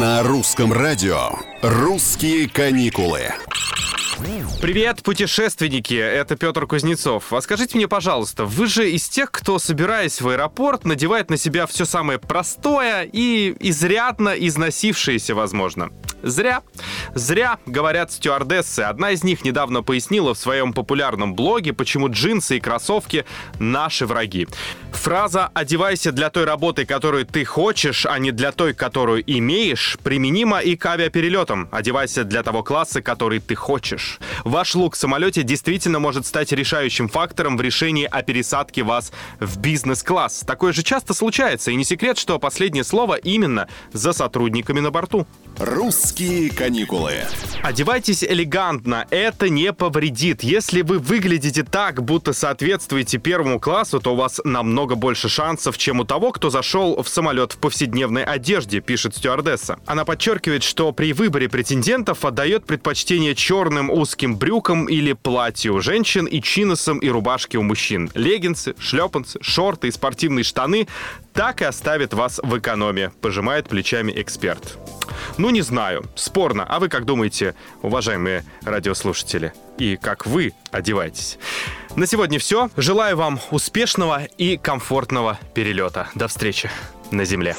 На русском радио «Русские каникулы». Привет, путешественники! Это Петр Кузнецов. А скажите мне, пожалуйста, вы же из тех, кто, собираясь в аэропорт, надевает на себя все самое простое и изрядно износившееся, возможно. Зря. Зря, говорят стюардессы. Одна из них недавно пояснила в своем популярном блоге, почему джинсы и кроссовки — наши враги. Фраза «одевайся для той работы, которую ты хочешь, а не для той, которую имеешь» применима и к авиаперелетам. Одевайся для того класса, который ты хочешь. Ваш лук в самолете действительно может стать решающим фактором в решении о пересадке вас в бизнес-класс. Такое же часто случается, и не секрет, что последнее слово именно за сотрудниками на борту. «Русские каникулы». Одевайтесь элегантно, это не повредит. Если вы выглядите так, будто соответствуете первому классу, то у вас намного больше шансов, чем у того, кто зашел в самолет в повседневной одежде, пишет стюардесса. Она подчеркивает, что при выборе претендентов отдает предпочтение черным узким брюкам или платью у женщин и чиносам и рубашке у мужчин. Леггинсы, шлепанцы, шорты и спортивные штаны так и оставят вас в экономе, пожимает плечами эксперт. Ну, не знаю. Спорно. А вы как думаете, уважаемые радиослушатели? И как вы одеваетесь? На сегодня все. Желаю вам успешного и комфортного перелета. До встречи на земле.